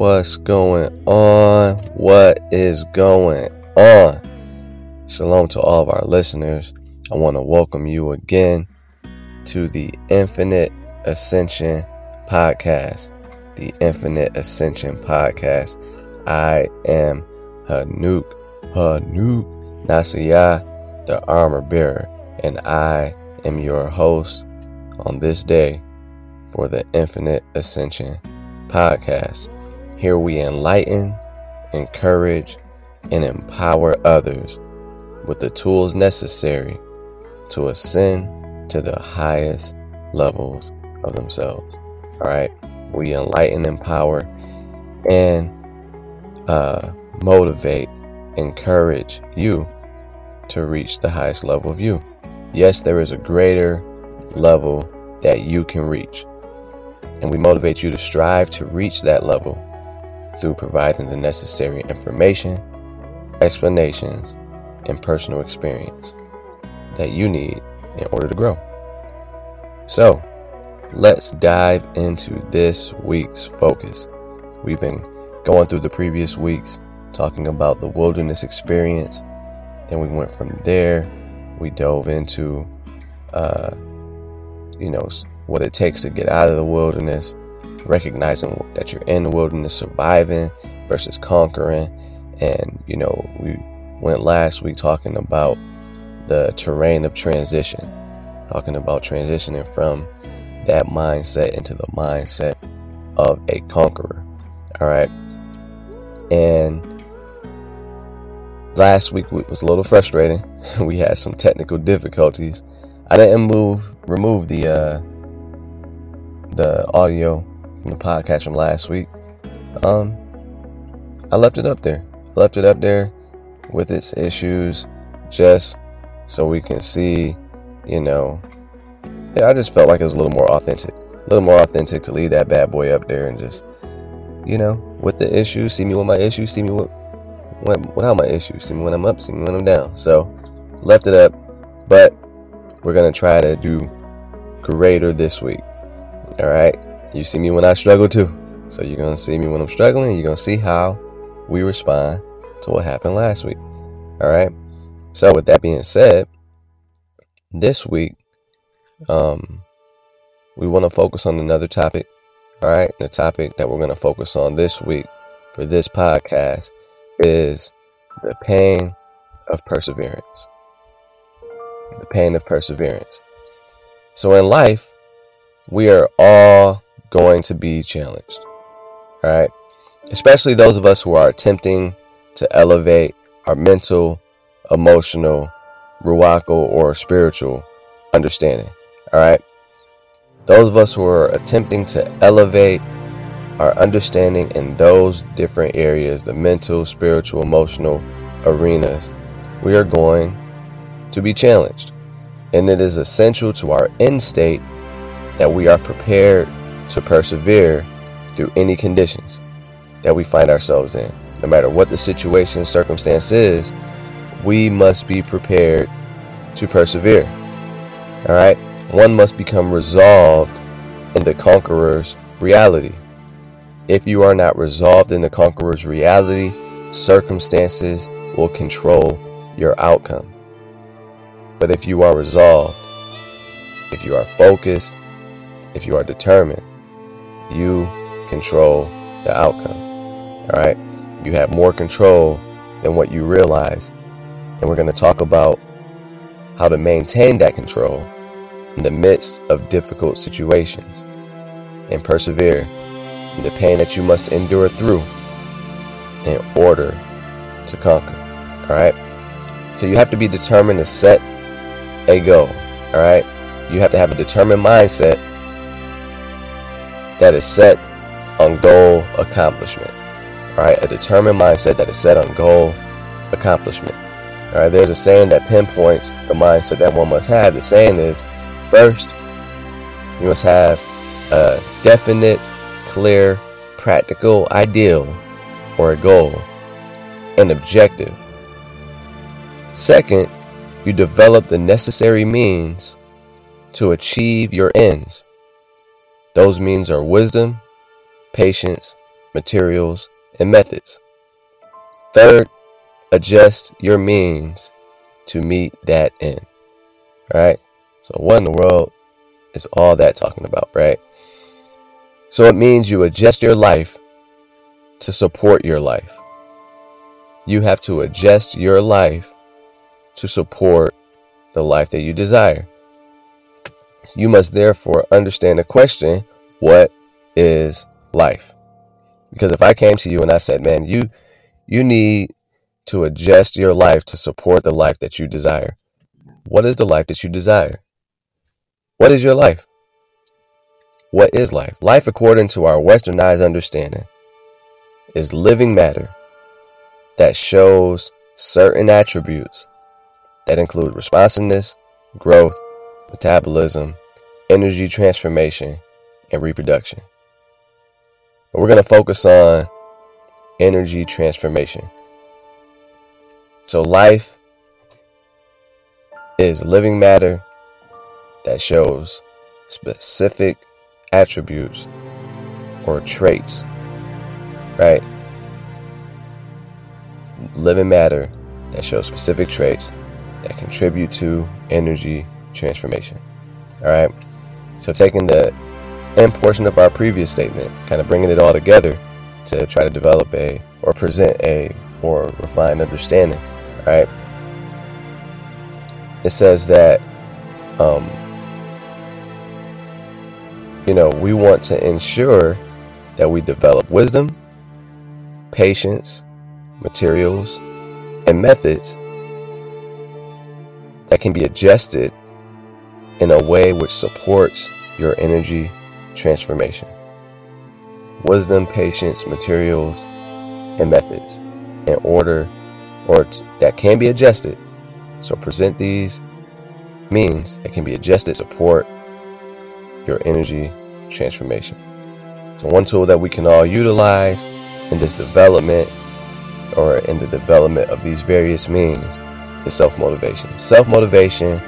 What's going on? What is going on? Shalom to all of our listeners. I want to welcome you again to the Infinite Ascension Podcast. The Infinite Ascension Podcast. I am Hanuk, Hanuk Nasiya, the armor bearer, and I am your host on this day for the Infinite Ascension Podcast. Here we enlighten, encourage, and empower others with the tools necessary to ascend to the highest levels of themselves. All right, we enlighten, empower, and uh, motivate, encourage you to reach the highest level of you. Yes, there is a greater level that you can reach. And we motivate you to strive to reach that level through providing the necessary information, explanations, and personal experience that you need in order to grow. So, let's dive into this week's focus. We've been going through the previous weeks talking about the wilderness experience. Then we went from there, we dove into, uh, you know, what it takes to get out of the wilderness, recognizing that you're in the wilderness, surviving versus conquering. And, you know, we went last week talking about the terrain of transition, talking about transitioning from that mindset into the mindset of a conqueror. All right. And last week was a little frustrating. we had some technical difficulties. I didn't move remove the uh, the audio from the podcast from last week. Um, I left it up there. Left it up there with its issues, just so we can see, you know. Yeah, I just felt like it was a little more authentic, a little more authentic to leave that bad boy up there and just, you know, with the issues, see me with my issues, see me with, with without my issues, see me when I'm up, see me when I'm down. So, left it up, but we're gonna try to do greater this week. All right. You see me when I struggle too. So you're going to see me when I'm struggling. You're going to see how we respond to what happened last week. All right. So with that being said, this week, um, we want to focus on another topic. All right. The topic that we're going to focus on this week for this podcast is the pain of perseverance. The pain of perseverance. So in life, we are all going to be challenged. All right. Especially those of us who are attempting to elevate our mental, emotional, ruacal, or spiritual understanding. All right. Those of us who are attempting to elevate our understanding in those different areas the mental, spiritual, emotional arenas we are going to be challenged. And it is essential to our end state that we are prepared to persevere through any conditions that we find ourselves in. No matter what the situation, circumstance is, we must be prepared to persevere. All right? One must become resolved in the conqueror's reality. If you are not resolved in the conqueror's reality, circumstances will control your outcome. But if you are resolved, if you are focused, if you are determined, you control the outcome. All right? You have more control than what you realize. And we're going to talk about how to maintain that control in the midst of difficult situations and persevere in the pain that you must endure through in order to conquer. All right? So you have to be determined to set a goal. All right? You have to have a determined mindset that is set on goal accomplishment. All right, a determined mindset that is set on goal accomplishment. All right, there's a saying that pinpoints the mindset that one must have. The saying is first, you must have a definite, clear, practical ideal or a goal, an objective. Second, you develop the necessary means to achieve your ends. Those means are wisdom, patience, materials, and methods. Third, adjust your means to meet that end. Right? So, what in the world is all that talking about, right? So, it means you adjust your life to support your life. You have to adjust your life to support the life that you desire. You must therefore understand the question what is life? Because if I came to you and I said, man, you you need to adjust your life to support the life that you desire. What is the life that you desire? What is your life? What is life? Life, according to our westernized understanding, is living matter that shows certain attributes that include responsiveness, growth, metabolism, energy transformation, and reproduction. But we're going to focus on energy transformation. So, life is living matter that shows specific attributes or traits, right? Living matter that shows specific traits that contribute to energy transformation. All right. So, taking the end portion of our previous statement, kind of bringing it all together to try to develop a or present a or refined understanding. All right. It says that, um, you know, we want to ensure that we develop wisdom, patience, materials, and methods that can be adjusted in a way which supports your energy transformation. Wisdom, patience, materials, and methods in order or t- that can be adjusted. So present these means that can be adjusted support your energy transformation. So one tool that we can all utilize in this development or in the development of these various means is self-motivation. Self-motivation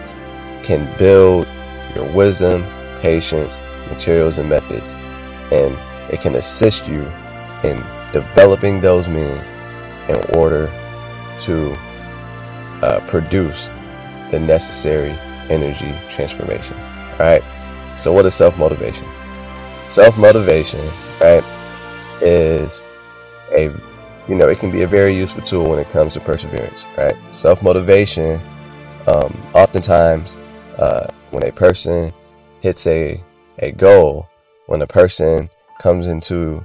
can build your wisdom, patience, materials, and methods, and it can assist you in developing those means in order to uh, produce the necessary energy transformation. All right. So, what is self motivation? Self motivation, right, is a you know it can be a very useful tool when it comes to perseverance. Right. Self motivation, um, oftentimes, uh, when a person hits a a goal, when a person comes into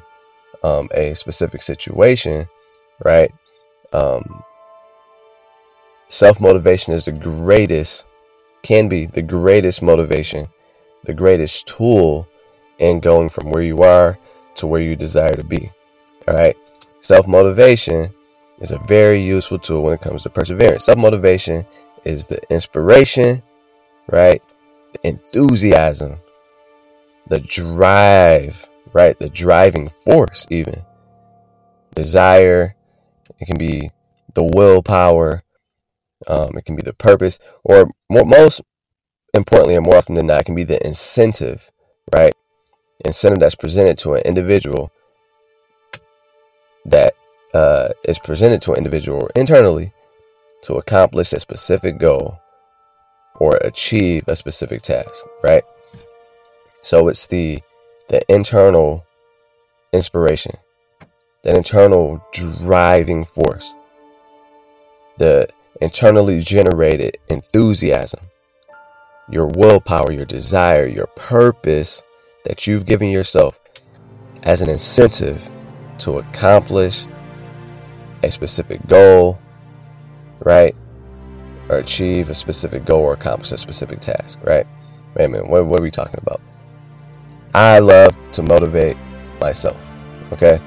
um, a specific situation, right? Um, Self motivation is the greatest, can be the greatest motivation, the greatest tool in going from where you are to where you desire to be. All right. Self motivation is a very useful tool when it comes to perseverance. Self motivation is the inspiration, right? The enthusiasm, the drive, right? The driving force, even desire. It can be the willpower. Um, it can be the purpose, or more, most importantly, and more often than not, it can be the incentive, right? Incentive that's presented to an individual that uh, is presented to an individual internally to accomplish a specific goal or achieve a specific task, right? So it's the the internal inspiration, that internal driving force, the internally generated enthusiasm, your willpower, your desire, your purpose that you've given yourself as an incentive to accomplish a specific goal, right? Or achieve a specific goal or accomplish a specific task, right? Wait a minute, what, what are we talking about? I love to motivate myself. Okay?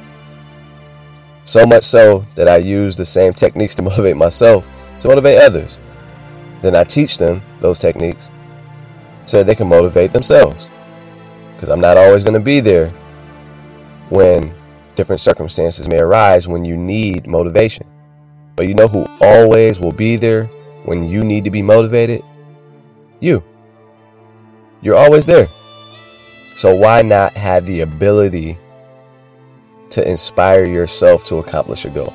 So much so that I use the same techniques to motivate myself to motivate others. Then I teach them those techniques so they can motivate themselves. Because I'm not always going to be there when different circumstances may arise when you need motivation. But you know who always will be there when you need to be motivated? You. You're always there. So why not have the ability to inspire yourself to accomplish a goal.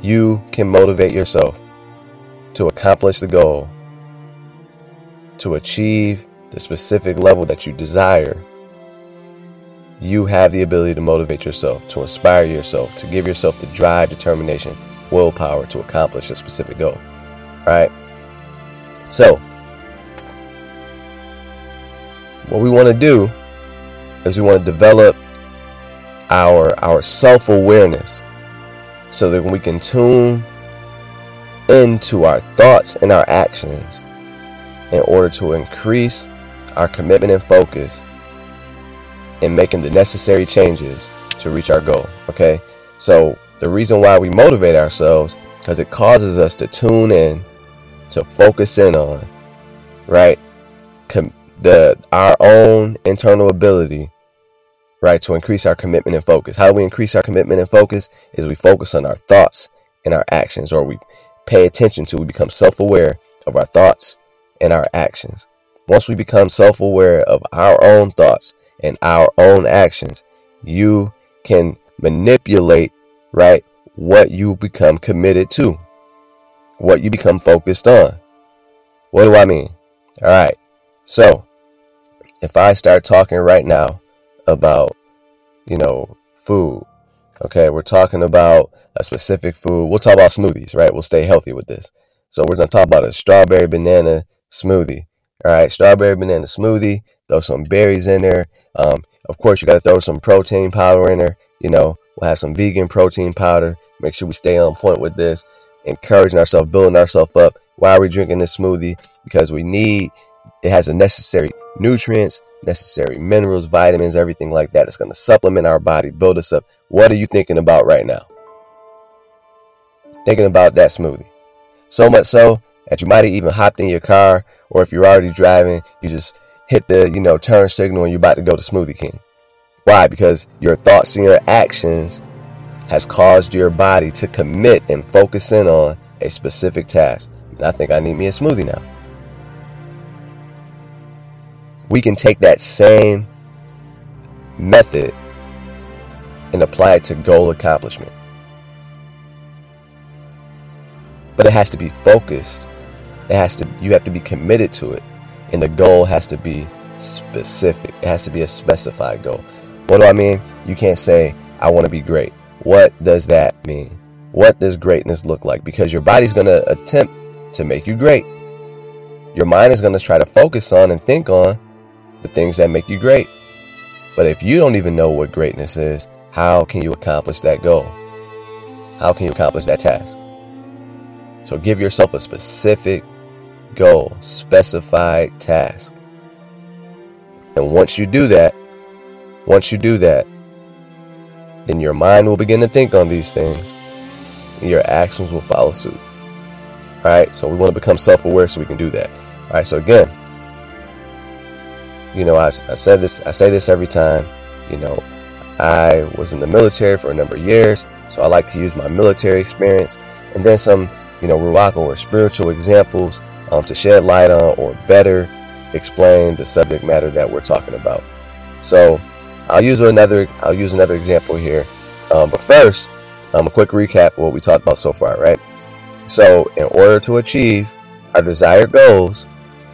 You can motivate yourself to accomplish the goal, to achieve the specific level that you desire. You have the ability to motivate yourself, to inspire yourself, to give yourself the drive, determination, willpower to accomplish a specific goal. Right? So, what we want to do is we want to develop our our self-awareness so that we can tune into our thoughts and our actions in order to increase our commitment and focus in making the necessary changes to reach our goal okay so the reason why we motivate ourselves because it causes us to tune in to focus in on right? Com- the our own internal ability right to increase our commitment and focus. How do we increase our commitment and focus? Is we focus on our thoughts and our actions or we pay attention to we become self-aware of our thoughts and our actions. Once we become self-aware of our own thoughts and our own actions you can manipulate right what you become committed to what you become focused on what do i mean all right so if I start talking right now about, you know, food, okay, we're talking about a specific food. We'll talk about smoothies, right? We'll stay healthy with this. So we're going to talk about a strawberry banana smoothie. All right, strawberry banana smoothie. Throw some berries in there. Um, of course, you got to throw some protein powder in there. You know, we'll have some vegan protein powder. Make sure we stay on point with this. Encouraging ourselves, building ourselves up. Why are we drinking this smoothie? Because we need it has the necessary nutrients, necessary minerals, vitamins, everything like that. It's going to supplement our body, build us up. What are you thinking about right now? Thinking about that smoothie. So much so that you might have even hopped in your car, or if you're already driving, you just hit the you know turn signal and you're about to go to Smoothie King. Why? Because your thoughts and your actions has caused your body to commit and focus in on a specific task. And I think I need me a smoothie now we can take that same method and apply it to goal accomplishment. But it has to be focused. It has to you have to be committed to it. And the goal has to be specific. It has to be a specified goal. What do I mean? You can't say I want to be great. What does that mean? What does greatness look like? Because your body's going to attempt to make you great. Your mind is going to try to focus on and think on the things that make you great. But if you don't even know what greatness is, how can you accomplish that goal? How can you accomplish that task? So give yourself a specific goal, specified task. And once you do that, once you do that, then your mind will begin to think on these things and your actions will follow suit. All right? So we want to become self-aware so we can do that. All right? So again, you know, I, I said this, I say this every time. You know, I was in the military for a number of years, so I like to use my military experience and then some, you know, ruach or spiritual examples um, to shed light on or better explain the subject matter that we're talking about. So I'll use another, I'll use another example here. Um, but first, um, a quick recap what we talked about so far, right? So, in order to achieve our desired goals,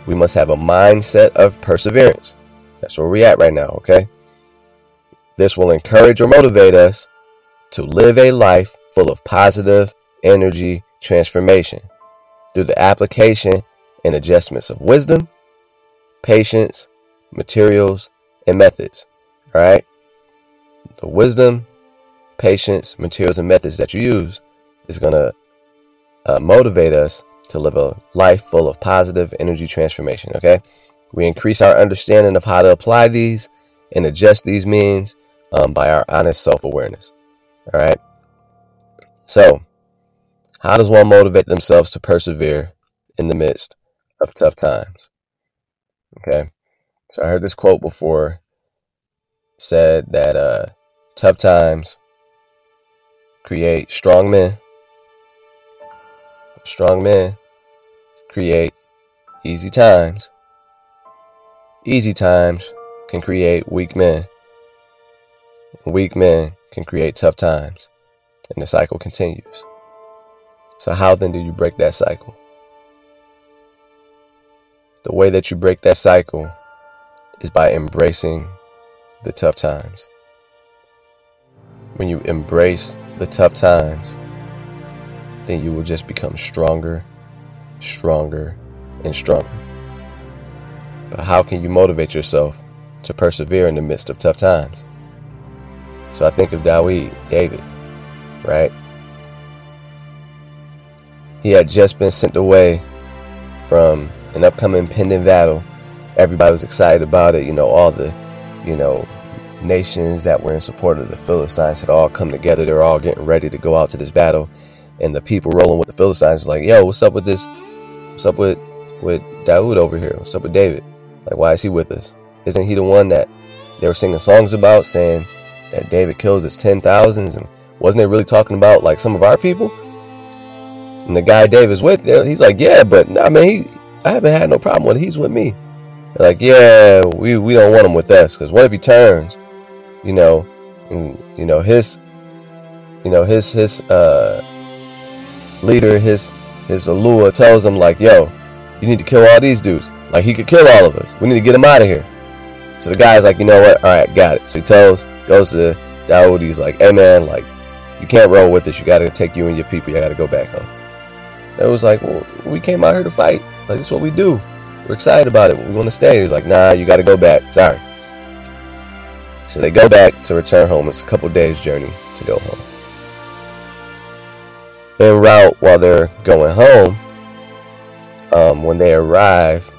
we must have a mindset of perseverance. That's where we're at right now, okay? This will encourage or motivate us to live a life full of positive energy transformation through the application and adjustments of wisdom, patience, materials, and methods. Right? The wisdom, patience, materials, and methods that you use is going to uh, motivate us to live a life full of positive energy transformation. Okay. We increase our understanding of how to apply these and adjust these means um, by our honest self awareness. All right. So, how does one motivate themselves to persevere in the midst of tough times? Okay. So, I heard this quote before said that uh, tough times create strong men Strong men create easy times. Easy times can create weak men. Weak men can create tough times, and the cycle continues. So, how then do you break that cycle? The way that you break that cycle is by embracing the tough times. When you embrace the tough times, then you will just become stronger, stronger, and stronger. But how can you motivate yourself to persevere in the midst of tough times? So I think of Dawid, David, right? He had just been sent away from an upcoming pending battle. Everybody was excited about it. You know, all the, you know, nations that were in support of the Philistines had all come together. They're all getting ready to go out to this battle. And the people rolling with the Philistines like, yo, what's up with this? What's up with with Dawood over here? What's up with David? Like, why is he with us? Isn't he the one that they were singing songs about, saying that David kills his ten thousands? And wasn't they really talking about like some of our people? And the guy David's with he's like, yeah, but I mean, he, I haven't had no problem with it. He's with me. Like, yeah, we, we don't want him with us because what if he turns, you know, and you know his, you know his his uh leader, his his Alua tells him like, yo, you need to kill all these dudes. Like he could kill all of us. We need to get him out of here. So the guy's like, you know what? All right, got it. So he tells, goes to Dawood. He's like, hey man, like you can't roll with us. You got to take you and your people. You got to go back home. It was like, well, we came out here to fight. Like, this is what we do. We're excited about it. We want to stay. He's like, nah, you got to go back. Sorry. So they go back to return home. It's a couple days' journey to go home. En route, while they're going home, um, when they arrive,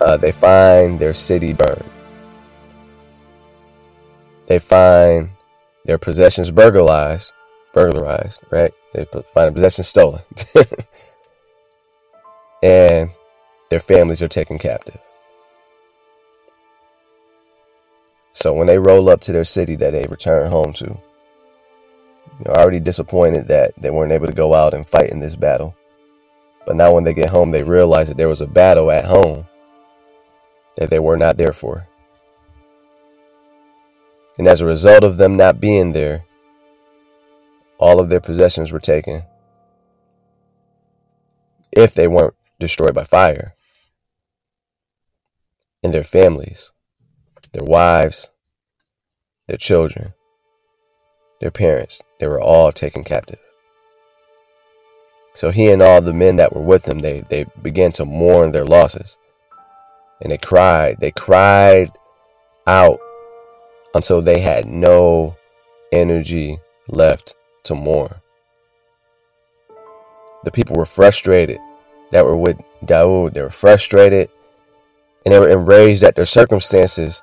uh, they find their city burned. They find their possessions burglarized, burglarized, right? They find a possession stolen. and their families are taken captive. So when they roll up to their city that they return home to, you're already disappointed that they weren't able to go out and fight in this battle. But now when they get home, they realize that there was a battle at home that they were not there for. And as a result of them not being there, all of their possessions were taken. If they weren't destroyed by fire. And their families, their wives, their children, their parents, they were all taken captive. So he and all the men that were with him, they, they began to mourn their losses. And they cried. They cried out until they had no energy left to mourn. The people were frustrated that were with Dawood. They were frustrated and they were enraged at their circumstances.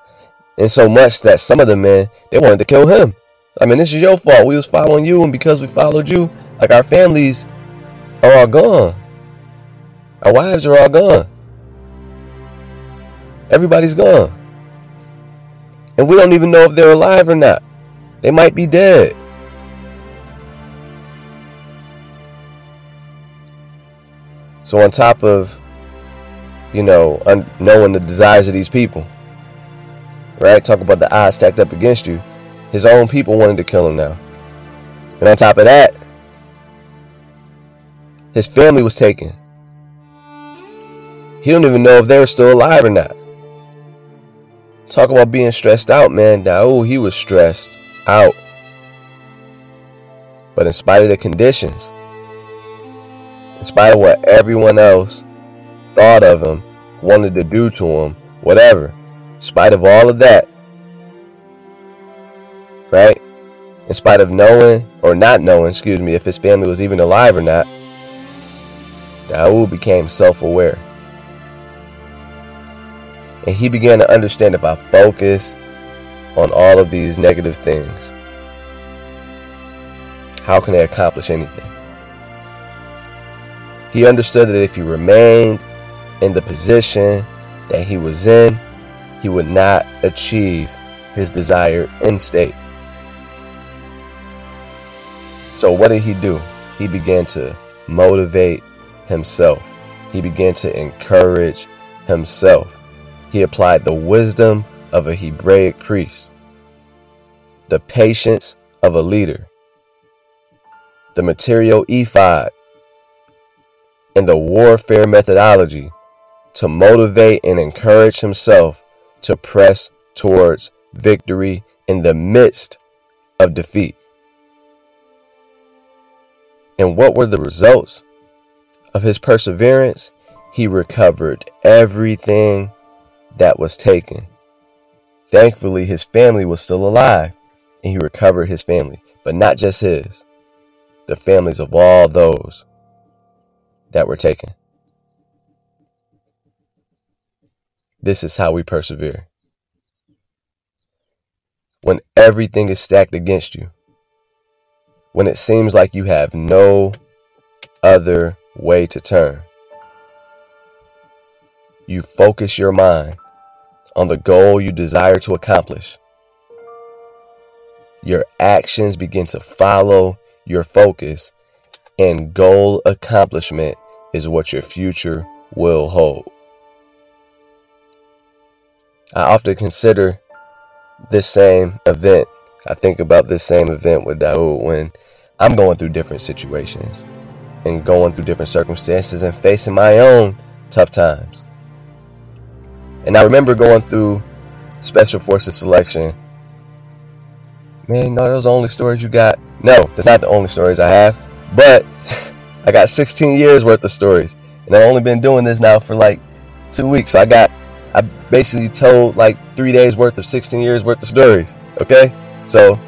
And so much that some of the men they wanted to kill him. I mean, this is your fault. We was following you, and because we followed you, like our families are all gone. Our wives are all gone. Everybody's gone. And we don't even know if they're alive or not. They might be dead. So, on top of, you know, un- knowing the desires of these people, right? Talk about the odds stacked up against you. His own people wanted to kill him now. And on top of that, his family was taken. He don't even know if they were still alive or not. Talk about being stressed out, man. Oh, he was stressed out. But in spite of the conditions, in spite of what everyone else thought of him, wanted to do to him, whatever, in spite of all of that, right? In spite of knowing or not knowing, excuse me, if his family was even alive or not, Dawood became self aware. And he began to understand if I focus on all of these negative things, how can they accomplish anything? He understood that if he remained in the position that he was in, he would not achieve his desired end state. So, what did he do? He began to motivate himself, he began to encourage himself he applied the wisdom of a Hebraic priest. the patience of a leader, the material ephod, and the warfare methodology to motivate and encourage himself to press towards victory in the midst of defeat. And what were the results of his perseverance? He recovered everything that was taken. Thankfully, his family was still alive and he recovered his family, but not just his, the families of all those that were taken. This is how we persevere. When everything is stacked against you, when it seems like you have no other way to turn, you focus your mind on the goal you desire to accomplish. Your actions begin to follow your focus, and goal accomplishment is what your future will hold. I often consider this same event. I think about this same event with Daoud when I'm going through different situations and going through different circumstances and facing my own tough times. And I remember going through Special Forces selection. Man, no, those are only stories you got. No, that's not the only stories I have. But I got 16 years worth of stories. And I've only been doing this now for like two weeks. So I got I basically told like three days worth of 16 years worth of stories. Okay, so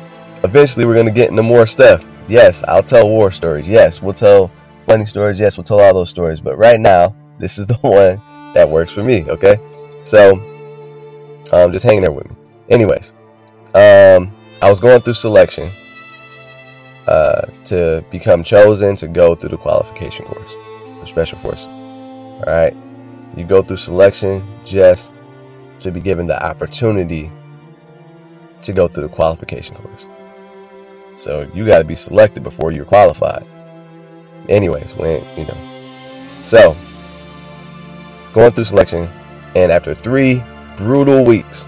eventually we're gonna get into more stuff. Yes, I'll tell war stories. Yes, we'll tell funny stories. Yes, we'll tell all those stories. But right now, this is the one that works for me. Okay, so um, just hanging there with me. Anyways, um, I was going through selection uh, to become chosen to go through the qualification course for special forces. All right. You go through selection just to be given the opportunity to go through the qualification course. So you got to be selected before you're qualified. Anyways, when you know, so going through selection, and after three brutal weeks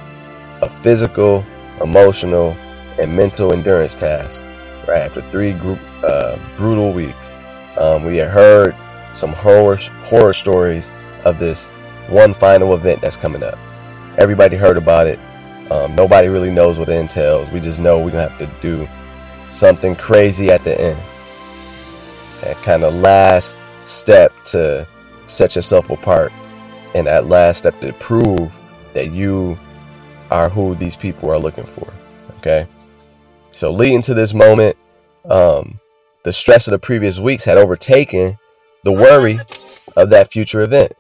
of physical, emotional, and mental endurance tasks, right after three group uh, brutal weeks, um, we had heard some horror horror stories of this one final event that's coming up. Everybody heard about it. Um, nobody really knows what it entails. We just know we're going to have to do something crazy at the end. That kind of last step to set yourself apart. And that last step to prove that you are who these people are looking for. Okay? So, leading to this moment, um, the stress of the previous weeks had overtaken the worry of that future event.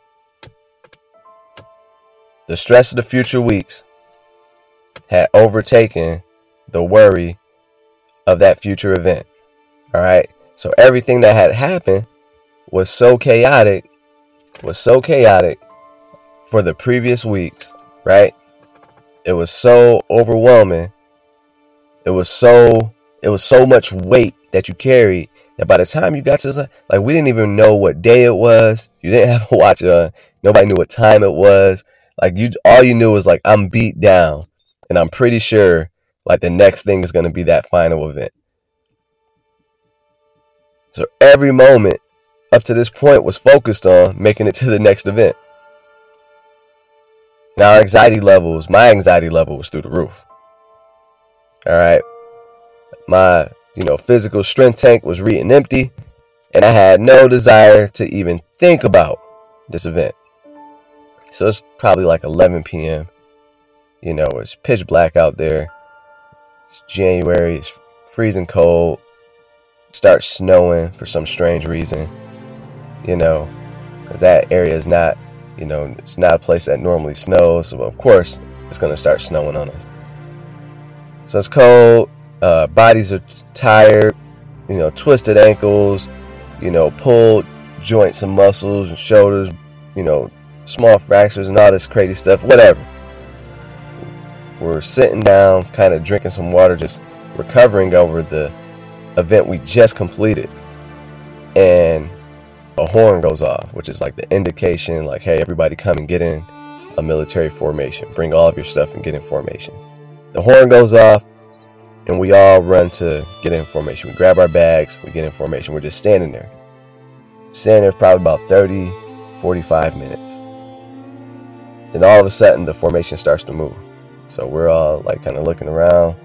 The stress of the future weeks had overtaken the worry of that future event. All right. So everything that had happened was so chaotic, was so chaotic for the previous weeks, right? It was so overwhelming. It was so it was so much weight that you carried that by the time you got to like we didn't even know what day it was. You didn't have a watch on. Nobody knew what time it was. Like you, all you knew was like I'm beat down, and I'm pretty sure like the next thing is going to be that final event. So every moment up to this point was focused on making it to the next event. Now, anxiety levels, my anxiety level was through the roof. All right. My, you know, physical strength tank was reading empty, and I had no desire to even think about this event. So it's probably like 11 p.m. You know, it's pitch black out there. It's January, it's freezing cold. It starts snowing for some strange reason. You know, because that area is not, you know, it's not a place that normally snows. So, of course, it's going to start snowing on us. So it's cold. Uh, bodies are tired. You know, twisted ankles. You know, pulled joints and muscles and shoulders. You know, small fractures and all this crazy stuff, whatever. We're sitting down, kind of drinking some water, just recovering over the event we just completed. And a horn goes off, which is like the indication, like, hey, everybody come and get in a military formation. Bring all of your stuff and get in formation. The horn goes off, and we all run to get in formation. We grab our bags, we get in formation. We're just standing there. Standing there probably about 30, 45 minutes. Then all of a sudden, the formation starts to move. So we're all like kind of looking around.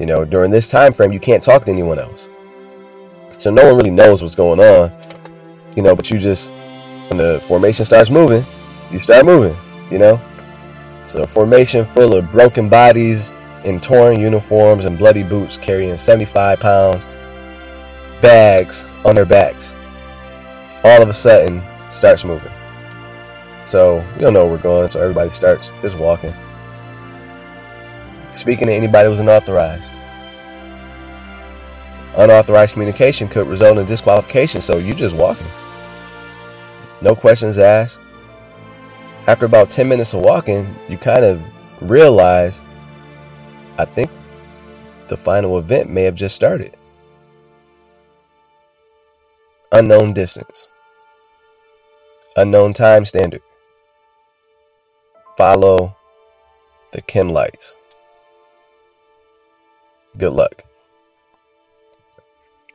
You know, during this time frame, you can't talk to anyone else. So no one really knows what's going on. You know, but you just, when the formation starts moving, you start moving, you know? So formation full of broken bodies in torn uniforms and bloody boots carrying 75 pounds bags on their backs. All of a sudden starts moving. So we don't know where we're going, so everybody starts just walking. Speaking to anybody who's unauthorized. Unauthorized communication could result in disqualification, so you just walking. No questions asked. After about 10 minutes of walking, you kind of realize I think the final event may have just started. Unknown distance. Unknown time standard. Follow the chem lights. Good luck.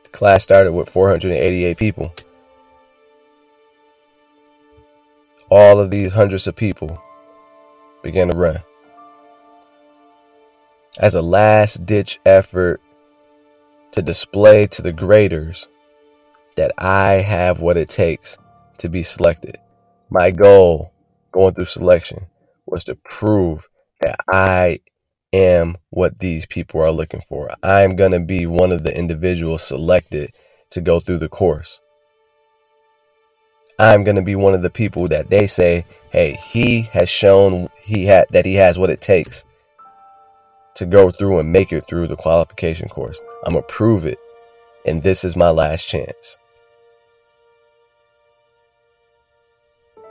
The class started with 488 people. All of these hundreds of people began to run. As a last ditch effort to display to the graders that I have what it takes to be selected. My goal going through selection was to prove that I am what these people are looking for. I'm going to be one of the individuals selected to go through the course. I'm going to be one of the people that they say, "Hey, he has shown he had that he has what it takes to go through and make it through the qualification course. I'm going to prove it, and this is my last chance."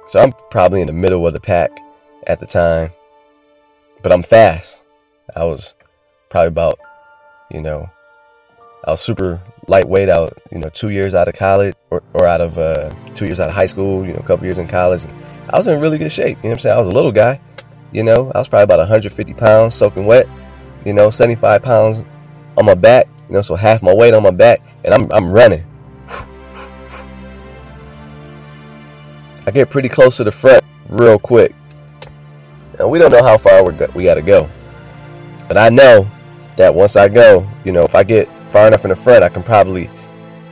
So I'm probably in the middle of the pack at the time. But I'm fast. I was probably about, you know, I was super lightweight out, you know, two years out of college or, or out of uh, two years out of high school, you know, a couple years in college. And I was in really good shape. You know what I'm saying? I was a little guy, you know, I was probably about 150 pounds soaking wet, you know, 75 pounds on my back, you know, so half my weight on my back, and I'm, I'm running. I get pretty close to the front real quick. And we don't know how far we we got to go. But I know that once I go, you know, if I get far enough in the front, I can probably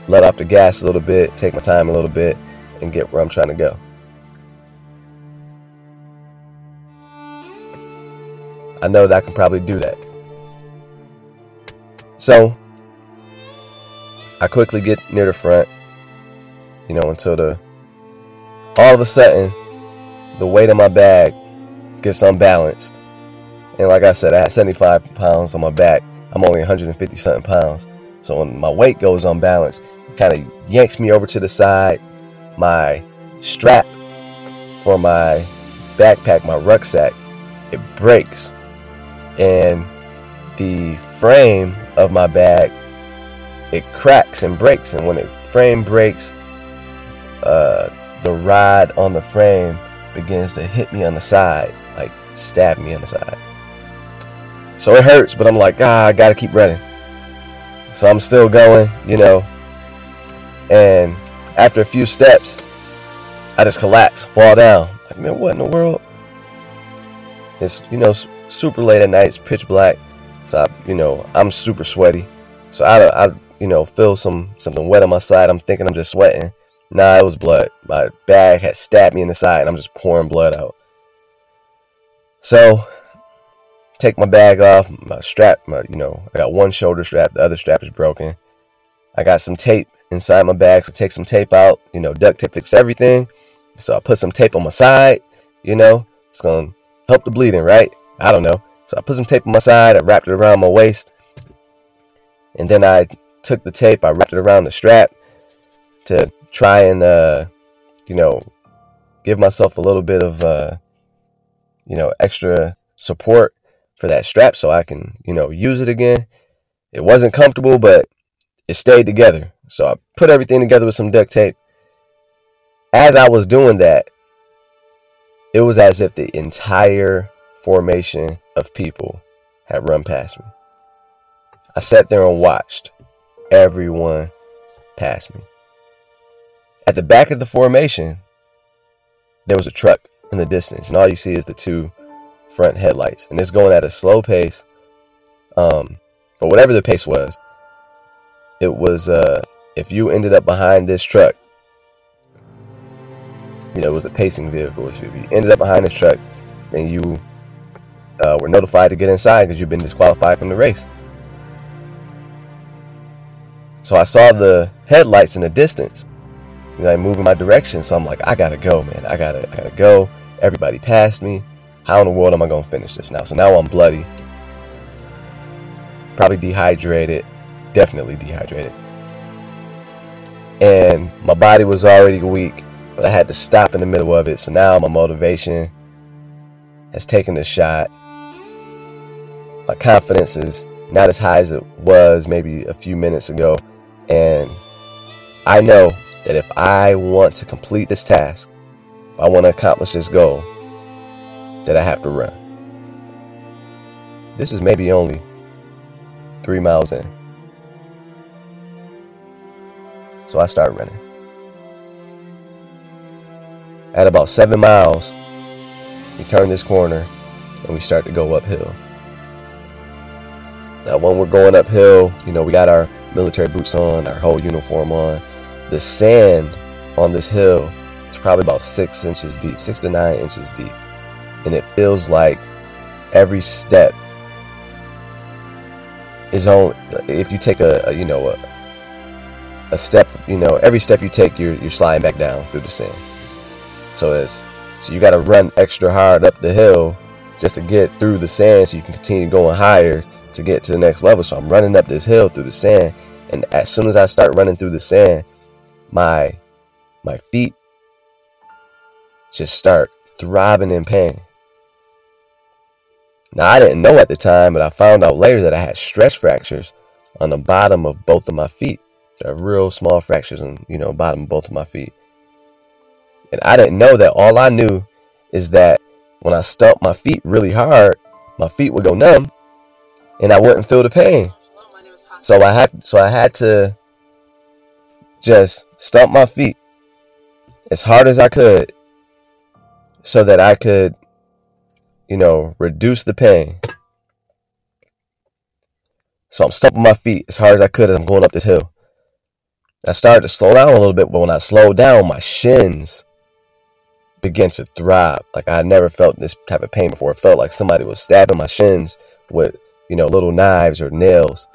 let off the gas a little bit, take my time a little bit, and get where I'm trying to go. I know that I can probably do that. So, I quickly get near the front, you know, until the all of a sudden the weight of my bag gets unbalanced. And like I said, I had 75 pounds on my back. I'm only 150 something pounds. So when my weight goes unbalanced, it kind of yanks me over to the side. My strap for my backpack, my rucksack, it breaks. And the frame of my bag, it cracks and breaks. And when the frame breaks, uh, the rod on the frame begins to hit me on the side, like stab me on the side. So it hurts, but I'm like, ah, I gotta keep running. So I'm still going, you know. And after a few steps, I just collapse, fall down. Like, man, what in the world? It's, you know, super late at night, it's pitch black. So, I, you know, I'm super sweaty. So I, I, you know, feel some something wet on my side. I'm thinking I'm just sweating. Nah, it was blood. My bag had stabbed me in the side, and I'm just pouring blood out. So, take my bag off, my strap, my, you know, I got one shoulder strap, the other strap is broken. I got some tape inside my bag, so take some tape out, you know, duct tape fix everything. So I put some tape on my side, you know, it's gonna help the bleeding, right? I don't know. So I put some tape on my side, I wrapped it around my waist, and then I took the tape, I wrapped it around the strap to try and uh, you know give myself a little bit of uh, you know extra support for that strap so I can you know use it again. It wasn't comfortable, but it stayed together. So I put everything together with some duct tape. As I was doing that, it was as if the entire formation of people had run past me. I sat there and watched everyone pass me. At the back of the formation, there was a truck in the distance, and all you see is the two front headlights, and it's going at a slow pace. Um, but whatever the pace was, it was uh, if you ended up behind this truck, you know, it was a pacing vehicle. If you ended up behind this truck, then you uh, were notified to get inside because you've been disqualified from the race. So I saw the headlights in the distance, like moving my direction. So I'm like, I gotta go, man. I gotta, I gotta go. Everybody passed me. How in the world am I gonna finish this now? So now I'm bloody, probably dehydrated, definitely dehydrated, and my body was already weak. But I had to stop in the middle of it. So now my motivation has taken a shot. My confidence is not as high as it was maybe a few minutes ago. And I know that if I want to complete this task, I want to accomplish this goal, that I have to run. This is maybe only three miles in. So I start running. At about seven miles, we turn this corner and we start to go uphill. Now, when we're going uphill, you know, we got our military boots on, our whole uniform on. The sand on this hill is probably about six inches deep, six to nine inches deep. And it feels like every step is on, if you take a, a you know, a, a step, you know, every step you take, you're, you're sliding back down through the sand. So it's so you got to run extra hard up the hill just to get through the sand, so you can continue going higher to get to the next level. So I'm running up this hill through the sand, and as soon as I start running through the sand, my my feet just start throbbing in pain. Now I didn't know at the time, but I found out later that I had stress fractures on the bottom of both of my feet. There are real small fractures on you know bottom of both of my feet. And I didn't know that. All I knew is that when I stumped my feet really hard, my feet would go numb and I wouldn't feel the pain. So I had so I had to just stump my feet as hard as I could so that I could you know reduce the pain. So I'm stumping my feet as hard as I could as I'm going up this hill. I started to slow down a little bit, but when I slowed down, my shins began to throb. Like I had never felt this type of pain before. It felt like somebody was stabbing my shins with, you know, little knives or nails.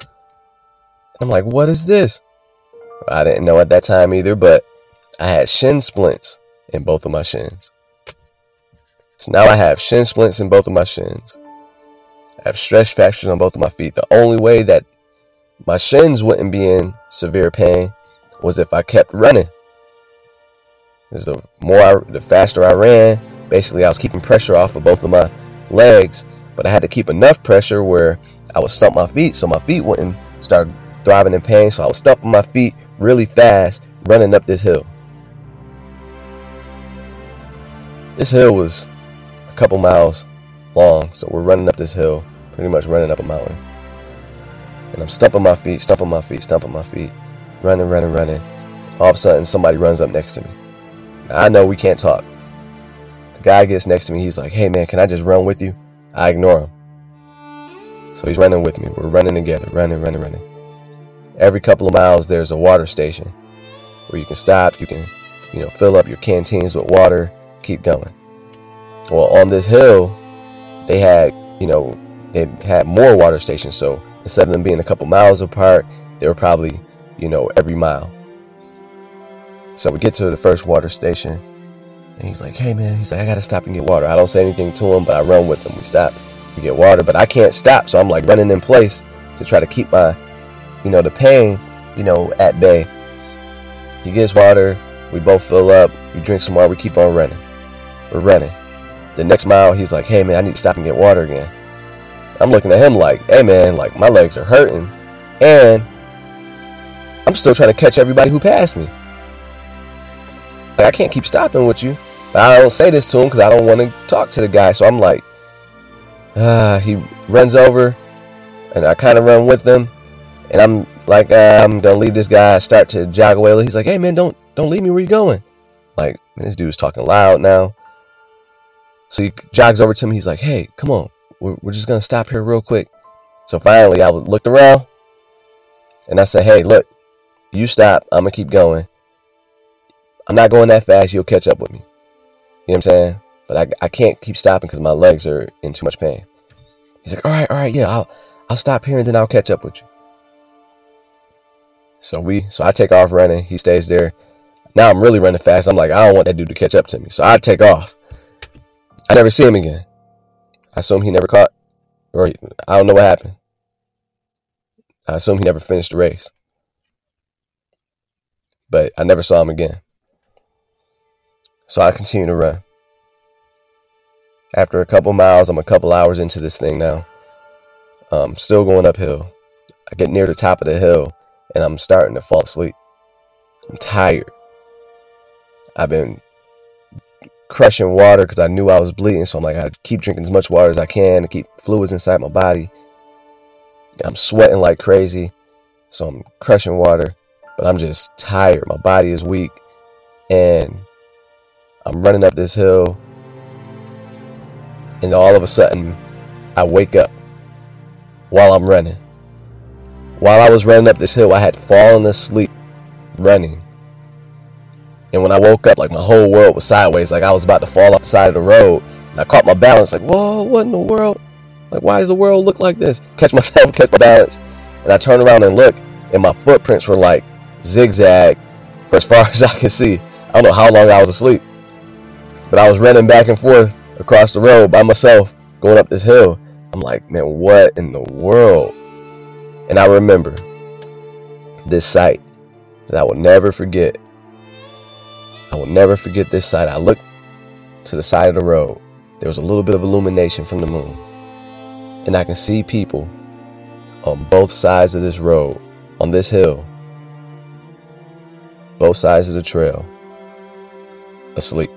I'm like, what is this? I didn't know at that time either, but I had shin splints in both of my shins. So now I have shin splints in both of my shins. I have stress fractures on both of my feet. The only way that my shins wouldn't be in severe pain was if I kept running. Because the more, I, the faster I ran, basically I was keeping pressure off of both of my legs, but I had to keep enough pressure where I would stump my feet so my feet wouldn't start throbbing in pain. So I was stumping my feet really fast, running up this hill. This hill was a couple miles long, so we're running up this hill, pretty much running up a mountain. And I'm stumping my feet, stumping my feet, stumping my feet, running, running, running. All of a sudden, somebody runs up next to me. I know we can't talk. The guy gets next to me. He's like, hey, man, can I just run with you? I ignore him. So he's running with me. We're running together, running, running, running. Every couple of miles, there's a water station where you can stop. You can, you know, fill up your canteens with water, keep going. Well, on this hill, they had, you know, they had more water stations. So instead of them being a couple miles apart, they were probably, you know, every mile. So we get to the first water station, and he's like, "Hey man," he's like, "I gotta stop and get water." I don't say anything to him, but I run with him. We stop, we get water, but I can't stop, so I'm like running in place to try to keep my, you know, the pain, you know, at bay. He gets water, we both fill up, we drink some water, we keep on running. We're running. The next mile, he's like, "Hey man, I need to stop and get water again." I'm looking at him like, "Hey man, like my legs are hurting, and I'm still trying to catch everybody who passed me." Like, I can't keep stopping with you. But I don't say this to him because I don't want to talk to the guy. So I'm like, ah, he runs over and I kind of run with him. And I'm like, uh, I'm gonna leave this guy. Start to jog away. He's like, hey man, don't don't leave me. Where you going? Like, man, this dude's talking loud now. So he jogs over to me. He's like, hey, come on. We're, we're just gonna stop here real quick. So finally, I looked around and I said, hey, look, you stop. I'm gonna keep going. I'm not going that fast. You'll catch up with me. You know what I'm saying? But I, I can't keep stopping because my legs are in too much pain. He's like, all right, all right, yeah, I'll I'll stop here and then I'll catch up with you. So we so I take off running. He stays there. Now I'm really running fast. I'm like, I don't want that dude to catch up to me. So I take off. I never see him again. I assume he never caught, or I don't know what happened. I assume he never finished the race. But I never saw him again. So I continue to run. After a couple miles, I'm a couple hours into this thing now. I'm still going uphill. I get near the top of the hill and I'm starting to fall asleep. I'm tired. I've been crushing water because I knew I was bleeding, so I'm like, I keep drinking as much water as I can to keep fluids inside my body. I'm sweating like crazy, so I'm crushing water, but I'm just tired. My body is weak, and I'm running up this hill and all of a sudden I wake up while I'm running. While I was running up this hill, I had fallen asleep running. And when I woke up, like my whole world was sideways, like I was about to fall off the side of the road. And I caught my balance, like, whoa, what in the world? Like, why does the world look like this? Catch myself, catch my balance. And I turn around and look, and my footprints were like zigzag for as far as I could see. I don't know how long I was asleep. But I was running back and forth across the road by myself going up this hill. I'm like, man, what in the world? And I remember this sight that I will never forget. I will never forget this sight. I looked to the side of the road. There was a little bit of illumination from the moon. And I can see people on both sides of this road, on this hill, both sides of the trail, asleep.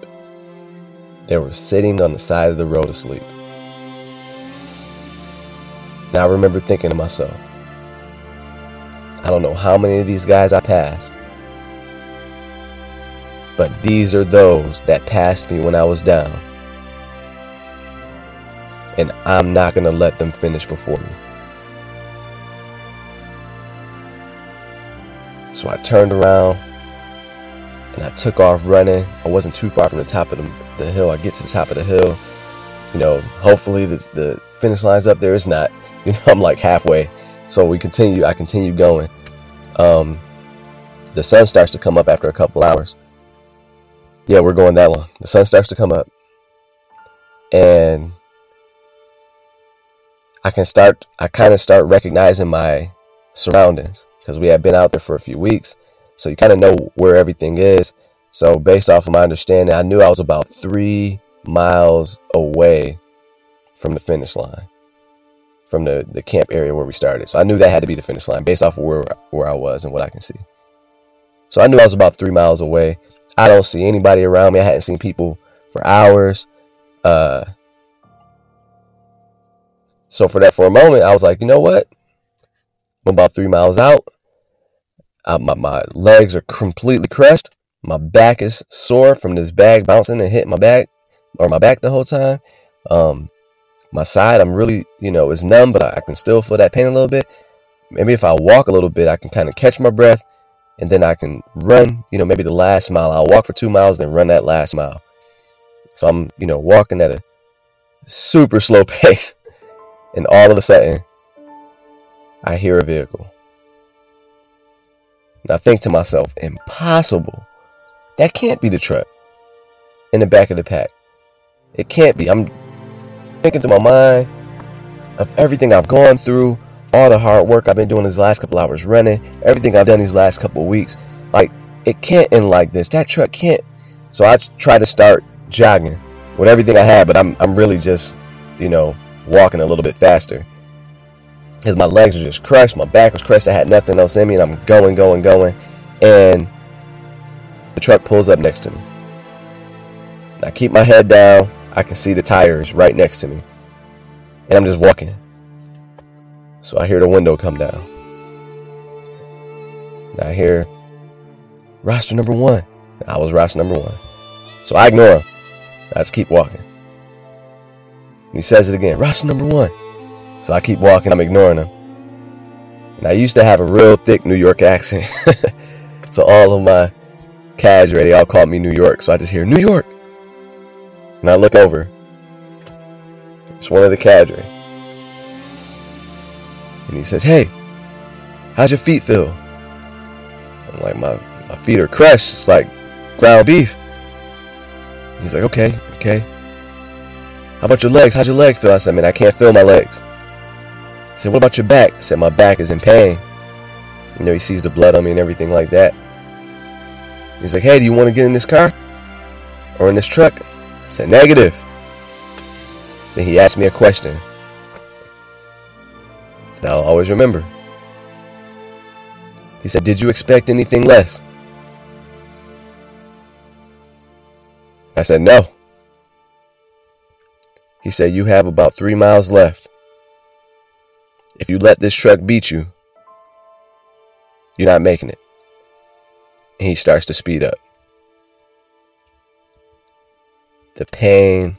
They were sitting on the side of the road asleep. Now I remember thinking to myself, I don't know how many of these guys I passed, but these are those that passed me when I was down. And I'm not going to let them finish before me. So I turned around and I took off running. I wasn't too far from the top of the, the hill. I get to the top of the hill. You know, hopefully the, the finish line's up there. It's not. You know, I'm like halfway. So we continue. I continue going. Um, the sun starts to come up after a couple hours. Yeah, we're going that long. The sun starts to come up, and I can start. I kind of start recognizing my surroundings because we had been out there for a few weeks so you kind of know where everything is. So based off of my understanding, I knew I was about three miles away from the finish line, from the, the camp area where we started. So I knew that had to be the finish line based off of where where I was and what I can see. So I knew I was about three miles away. I don't see anybody around me. I hadn't seen people for hours. Uh, so for that, for a moment, I was like, you know what? I'm about three miles out. Uh, my, my legs are completely crushed. My back is sore from this bag bouncing and hitting my back or my back the whole time. Um, my side, I'm really, you know, is numb, but I, I can still feel that pain a little bit. Maybe if I walk a little bit, I can kind of catch my breath and then I can run, you know, maybe the last mile. I'll walk for two miles, then run that last mile. So I'm, you know, walking at a super slow pace. And all of a sudden, I hear a vehicle. And I think to myself, impossible. That can't be the truck in the back of the pack. It can't be. I'm thinking to my mind of everything I've gone through, all the hard work I've been doing these last couple hours running, everything I've done these last couple weeks. Like, it can't end like this. That truck can't. So I try to start jogging with everything I had, but I'm, I'm really just, you know, walking a little bit faster because my legs are just crushed, my back was crushed. I had nothing else in me, and I'm going, going, going, and the truck pulls up next to me. I keep my head down. I can see the tires right next to me, and I'm just walking. So I hear the window come down. And I hear roster number one. I was roster number one. So I ignore him. I just keep walking. he says it again, roster number one. So I keep walking, I'm ignoring him. And I used to have a real thick New York accent. so all of my cadre, they all called me New York. So I just hear New York. And I look over. It's one of the cadre. And he says, Hey, how's your feet feel? I'm like, my, my feet are crushed. It's like ground beef. He's like, okay, okay. How about your legs? How's your legs feel? I said, man, I can't feel my legs. He said, what about your back? I said, my back is in pain. You know, he sees the blood on me and everything like that. He's like, hey, do you want to get in this car? Or in this truck? I said, negative. Then he asked me a question. That I'll always remember. He said, Did you expect anything less? I said, No. He said, You have about three miles left. If you let this truck beat you, you're not making it. And he starts to speed up. The pain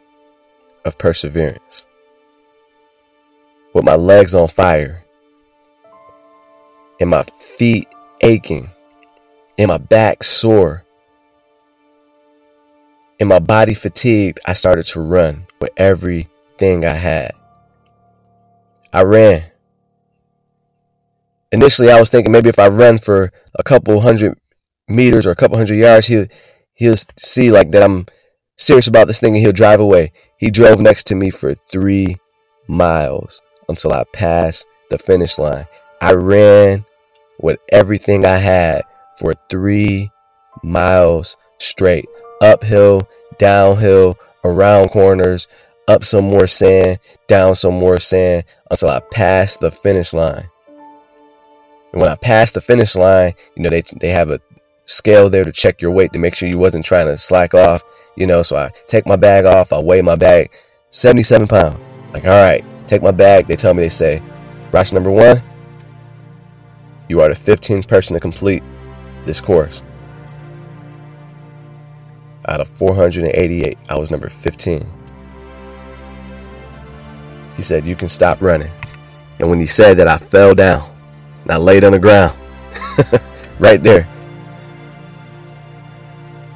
of perseverance. With my legs on fire and my feet aching and my back sore and my body fatigued, I started to run with everything I had. I ran. Initially, I was thinking maybe if I run for a couple hundred meters or a couple hundred yards, he'll he'll see like that I'm serious about this thing and he'll drive away. He drove next to me for three miles until I passed the finish line. I ran with everything I had for three miles straight. Uphill, downhill, around corners, up some more sand, down some more sand until I passed the finish line. And when I passed the finish line, you know, they, they have a scale there to check your weight to make sure you wasn't trying to slack off, you know. So I take my bag off, I weigh my bag, 77 pounds. Like, all right, take my bag. They tell me, they say, roster number one, you are the 15th person to complete this course. Out of 488, I was number 15. He said, You can stop running. And when he said that, I fell down and I laid on the ground right there.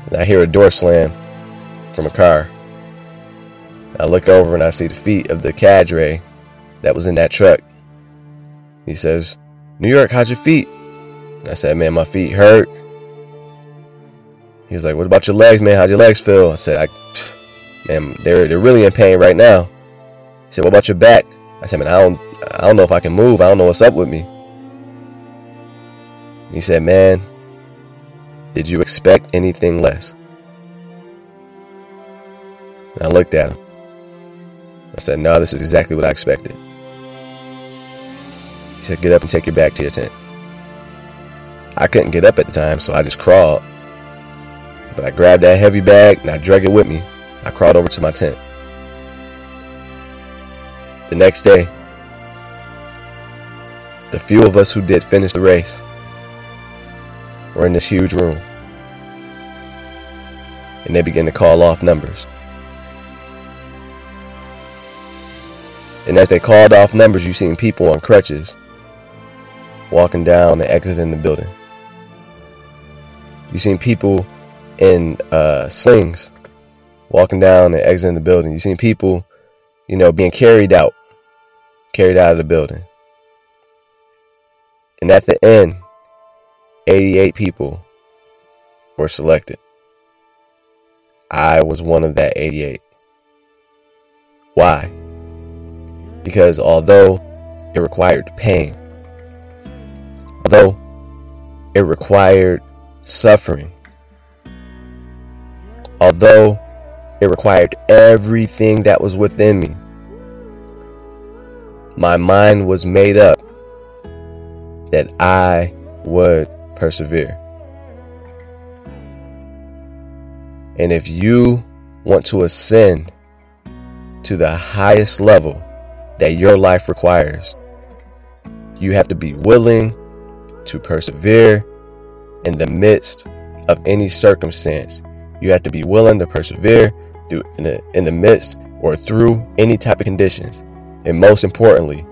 And I hear a door slam from a car. I look over and I see the feet of the cadre that was in that truck. He says, New York, how's your feet? I said, man, my feet hurt. He was like, what about your legs, man? How do your legs feel? I said, I, man, they're, they're really in pain right now. He said, what about your back? I said, man, I don't, I don't know if I can move. I don't know what's up with me. He said, man, did you expect anything less? And I looked at him. I said, no, this is exactly what I expected. He said, Get up and take your bag to your tent. I couldn't get up at the time, so I just crawled. But I grabbed that heavy bag and I dragged it with me. I crawled over to my tent. The next day, the few of us who did finish the race were in this huge room. And they began to call off numbers. And as they called off numbers, you seen people on crutches walking down and exiting the building. You've seen people in uh, slings walking down and exiting the building. You've seen people, you know, being carried out, carried out of the building. And at the end, 88 people were selected. I was one of that 88. Why? Because although it required pain, although it required suffering, although it required everything that was within me, my mind was made up that I would persevere. And if you want to ascend to the highest level that your life requires, you have to be willing to persevere in the midst of any circumstance. You have to be willing to persevere through in the, in the midst or through any type of conditions. And most importantly,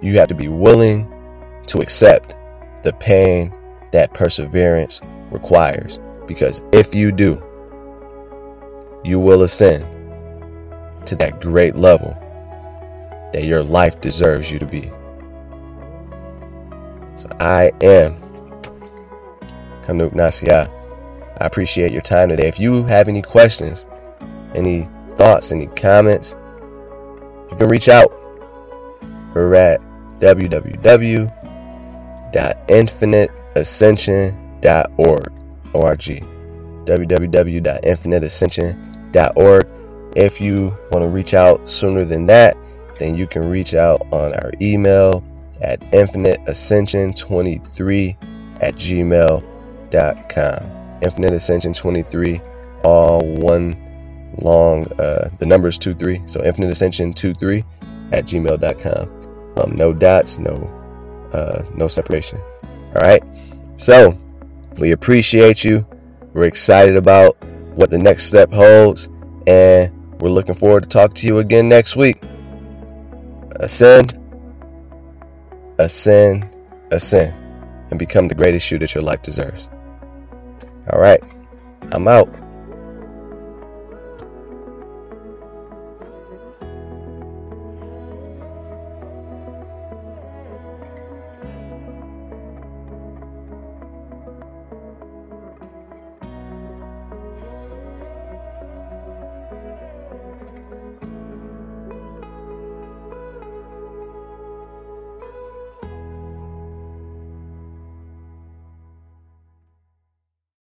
you have to be willing to accept the pain that perseverance requires. Because if you do, you will ascend to that great level that your life deserves you to be. So I am Kanuk Nasia. I appreciate your time today. If you have any questions, any thoughts, any comments, you can reach out. We're at www.infiniteascension.org. O-R-G. www.infiniteascension.org. If you want to reach out sooner than that, then you can reach out on our email at infiniteascension23 at gmail.com. Infinite Ascension 23, all one long, uh, the number is 23, so Infinite Ascension 23 at gmail.com. Um, no dots, no, uh, no separation. All right. So we appreciate you. We're excited about what the next step holds, and we're looking forward to talk to you again next week. Ascend, ascend, ascend, and become the greatest shoe that your life deserves. All right, I'm out.